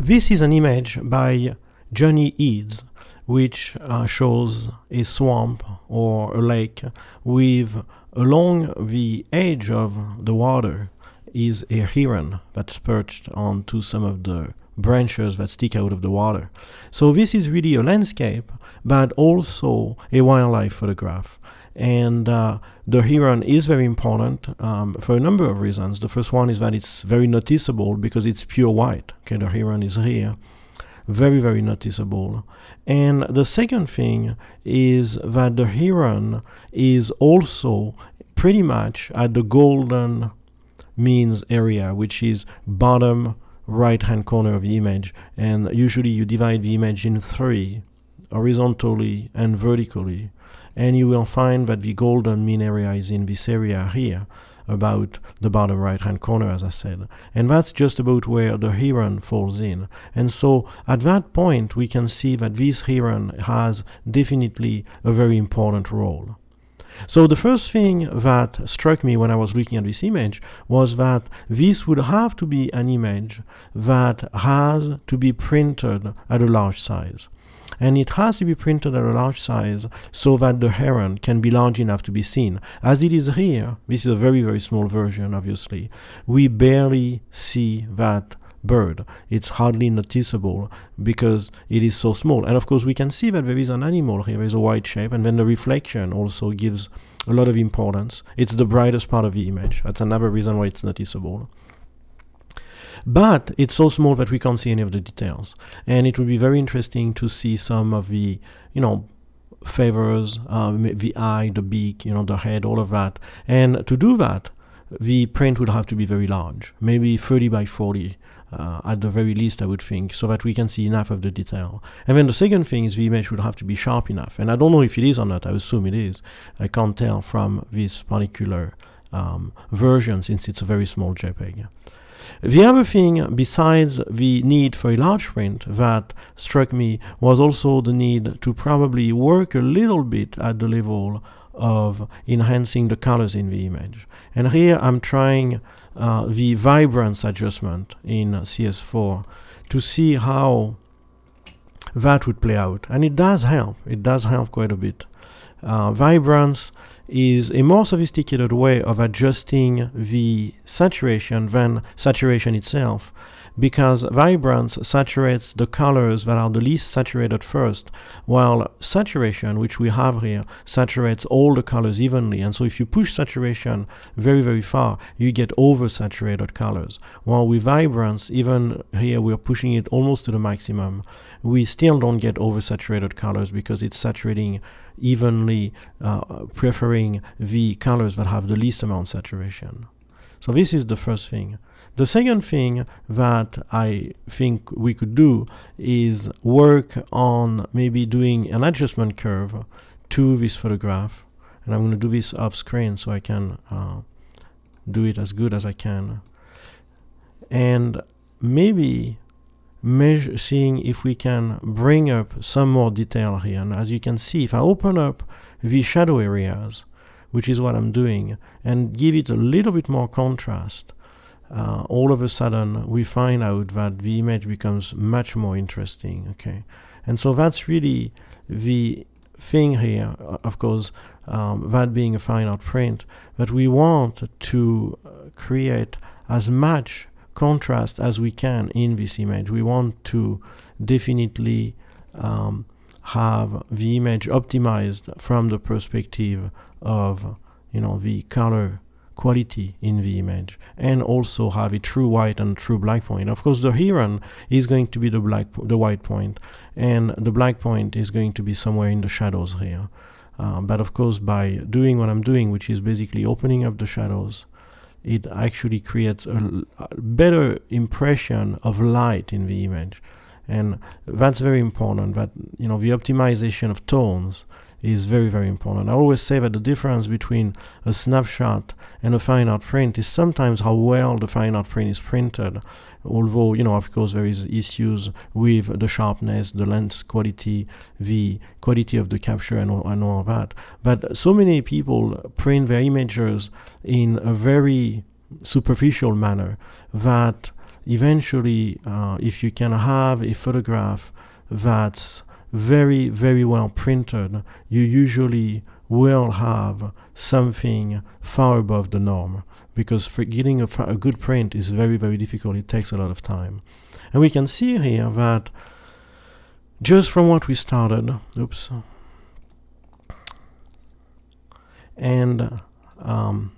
This is an image by Johnny Eads, which uh, shows a swamp or a lake with along the edge of the water is a heron that's perched onto some of the branches that stick out of the water. So this is really a landscape, but also a wildlife photograph. And uh, the heron is very important um, for a number of reasons. The first one is that it's very noticeable because it's pure white. Okay, the heron is here, very very noticeable. And the second thing is that the heron is also pretty much at the golden means area, which is bottom right hand corner of the image. And usually you divide the image in three, horizontally and vertically. And you will find that the golden mean area is in this area here, about the bottom right hand corner, as I said. And that's just about where the heron falls in. And so at that point, we can see that this heron has definitely a very important role. So the first thing that struck me when I was looking at this image was that this would have to be an image that has to be printed at a large size. And it has to be printed at a large size so that the heron can be large enough to be seen. As it is here, this is a very, very small version, obviously, we barely see that bird. It's hardly noticeable because it is so small. And of course, we can see that there is an animal here, there is a white shape, and then the reflection also gives a lot of importance. It's the brightest part of the image. That's another reason why it's noticeable. But it's so small that we can't see any of the details. And it would be very interesting to see some of the, you know, feathers, uh, the eye, the beak, you know, the head, all of that. And to do that, the print would have to be very large, maybe 30 by 40 uh, at the very least, I would think, so that we can see enough of the detail. And then the second thing is the image would have to be sharp enough. And I don't know if it is or not, I assume it is. I can't tell from this particular um, version since it's a very small JPEG. The other thing, besides the need for a large print, that struck me was also the need to probably work a little bit at the level of enhancing the colors in the image. And here I'm trying uh, the vibrance adjustment in CS4 to see how that would play out. And it does help. It does help quite a bit. Uh, vibrance is a more sophisticated way of adjusting the saturation than saturation itself because vibrance saturates the colors that are the least saturated first, while saturation, which we have here, saturates all the colors evenly. And so if you push saturation very, very far, you get oversaturated colors. While with vibrance, even here we're pushing it almost to the maximum, we still don't get oversaturated colors because it's saturating evenly, uh, preferring the colors that have the least amount saturation. So this is the first thing. The second thing that I think we could do is work on maybe doing an adjustment curve to this photograph. And I'm going to do this off screen so I can uh, do it as good as I can. And maybe measure, seeing if we can bring up some more detail here. And as you can see, if I open up the shadow areas, which is what I'm doing, and give it a little bit more contrast, uh, all of a sudden we find out that the image becomes much more interesting. Okay, and so that's really the thing here. Of course, um, that being a fine art print, but we want to uh, create as much contrast as we can in this image. We want to definitely um, have the image optimized from the perspective of you know the color quality in the image and also have a true white and true black point. Of course, the heron is going to be the black, the white point, and the black point is going to be somewhere in the shadows here. Uh, but of course, by doing what I'm doing, which is basically opening up the shadows, it actually creates a, a better impression of light in the image and that's very important that you know the optimization of tones is very very important. I always say that the difference between a snapshot and a fine art print is sometimes how well the fine art print is printed. Although you know of course there is issues with the sharpness the lens quality the quality of the capture and all, and all that. But so many people print their images in a very superficial manner that eventually, uh, if you can have a photograph that's very, very well printed, you usually will have something far above the norm because for getting a, a, good print is very, very difficult. It takes a lot of time. And we can see here that just from what we started, oops, and um,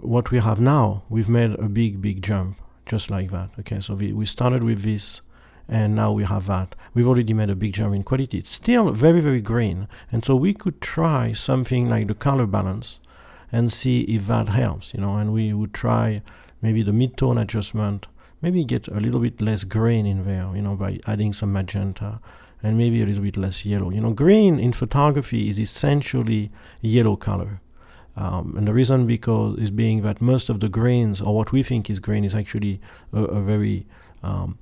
what we have now, we've made a big, big jump, just like that. Okay, so we, we started with this, and now we have that. We've already made a big jump in quality. It's still very, very green, and so we could try something like the color balance and see if that helps, you know, and we would try maybe the mid-tone adjustment, maybe get a little bit less green in there, you know, by adding some magenta and maybe a little bit less yellow. You know, green in photography is essentially yellow color. Um, and the reason because is being that most of the grains, or what we think is green, is actually a, a very um,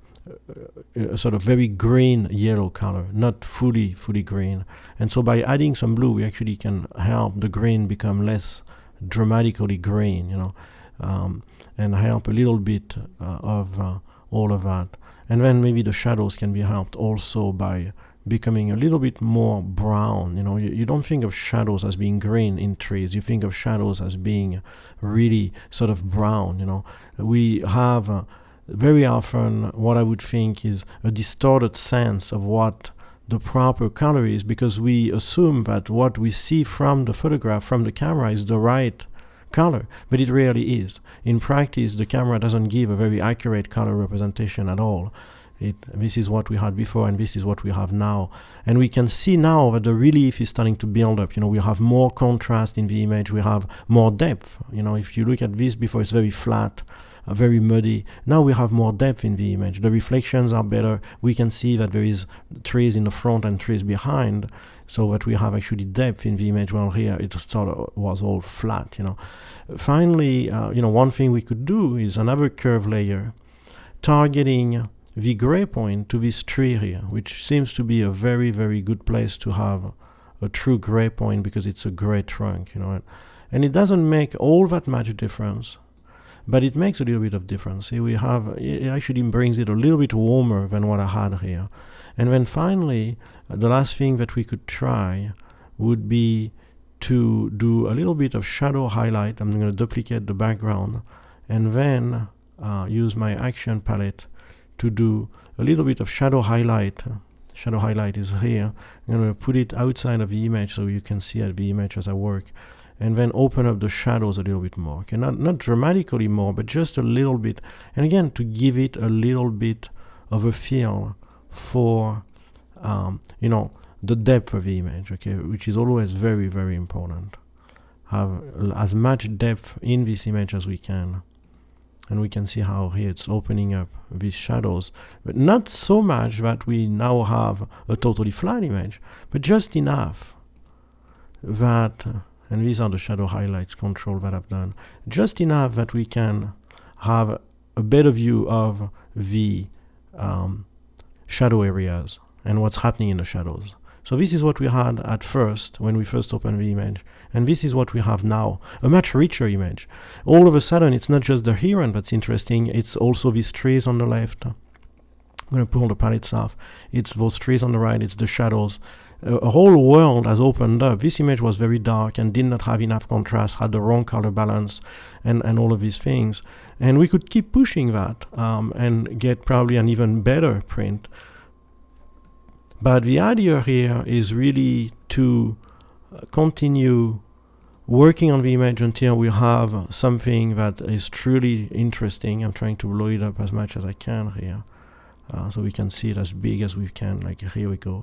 a sort of very green yellow color, not fully fully green. And so by adding some blue, we actually can help the green become less dramatically green, you know, um, and help a little bit uh, of uh, all of that. And then maybe the shadows can be helped also by becoming a little bit more brown. You know, you, you, don't think of shadows as being green in trees. You think of shadows as being really sort of brown. You know, we have uh, very often what I would think is a distorted sense of what the proper color is because we assume that what we see from the photograph from the camera is the right color, but it rarely is. In practice, the camera doesn't give a very accurate color representation at all. It, this is what we had before and this is what we have now. And we can see now that the relief is starting to build up. You know we have more contrast in the image we have more depth. You know if you look at this before it's very flat uh, very muddy. Now we have more depth in the image. The reflections are better. We can see that there is trees in the front and trees behind so that we have actually depth in the image. While here it sort of was all flat you know. Finally uh, you know one thing we could do is another curve layer targeting the gray point to this tree here, which seems to be a very, very good place to have a true gray point because it's a gray trunk, you know. And it doesn't make all that much difference, but it makes a little bit of difference. Here we have, it actually brings it a little bit warmer than what I had here. And then finally, uh, the last thing that we could try would be to do a little bit of shadow highlight. I'm going to duplicate the background and then uh, use my action palette to do a little bit of shadow highlight. Shadow highlight is here. I'm going to put it outside of the image so you can see the image as I work. And then open up the shadows a little bit more. Okay, not, not dramatically more, but just a little bit. And again, to give it a little bit of a feel for, um, you know, the depth of the image, okay, which is always very, very important. Have as much depth in this image as we can and we can see how here it's opening up these shadows. But not so much that we now have a totally flat image but just enough that and these are the shadow highlights control that I've done just enough that we can have a better view of the um, shadow areas and what's happening in the shadows so this is what we had at first when we first opened the image. And this is what we have now, a much richer image. All of a sudden, it's not just the heron that's interesting, it's also these trees on the left. I'm going to pull the palettes off. It's those trees on the right, it's the shadows. Uh, a whole world has opened up. This image was very dark and did not have enough contrast, had the wrong color balance, and, and all of these things. And we could keep pushing that um, and get probably an even better print. But the idea here is really to uh, continue working on the image until we have something that is truly interesting. I'm trying to blow it up as much as I can here uh, so we can see it as big as we can like here we go.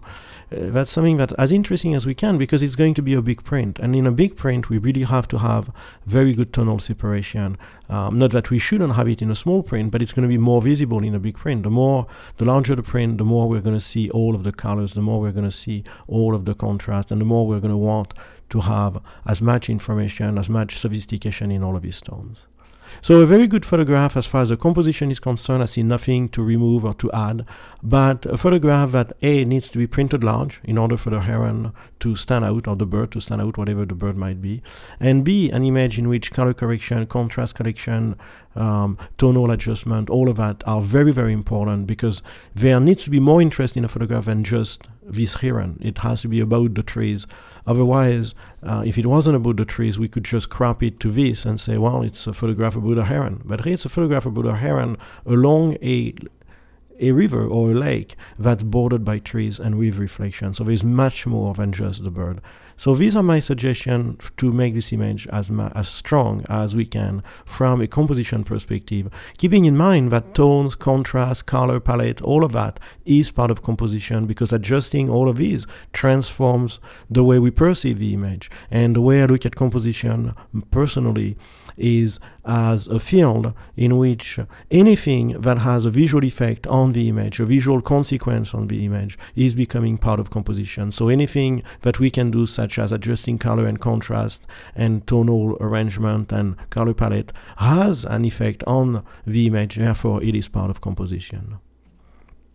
Uh, that's something that as interesting as we can because it's going to be a big print. And in a big print we really have to have very good tonal separation. Um, not that we shouldn't have it in a small print but it's going to be more visible in a big print. The more the larger the print the more we're going to see all of the colors the more we're going to see all of the contrast and the more we're going to want to have as much information as much sophistication in all of these tones So a very good photograph as far as the composition is concerned, I see nothing to remove or to add, but a photograph that A needs to be printed large in order for the heron to stand out or the bird to stand out, whatever the bird might be, and B, an image in which color correction, contrast correction, um, tonal adjustment, all of that are very, very important because there needs to be more interest in a photograph than just this heron. It has to be about the trees. Otherwise, uh, if it wasn't about the trees, we could just crop it to this and say, well, it's a photograph about a heron. But here it's a photograph about a heron along a a river or a lake that's bordered by trees and with reflection. So there's much more than just the bird. So these are my suggestions to make this image as ma- as strong as we can from a composition perspective, keeping in mind that tones, contrast, color palette, all of that is part of composition because adjusting all of these transforms the way we perceive the image. And the way I look at composition personally is as a field in which anything that has a visual effect on the image, a visual consequence on the image, is becoming part of composition. So anything that we can do, such as adjusting color and contrast and tonal arrangement and color palette, has an effect on the image, therefore, it is part of composition.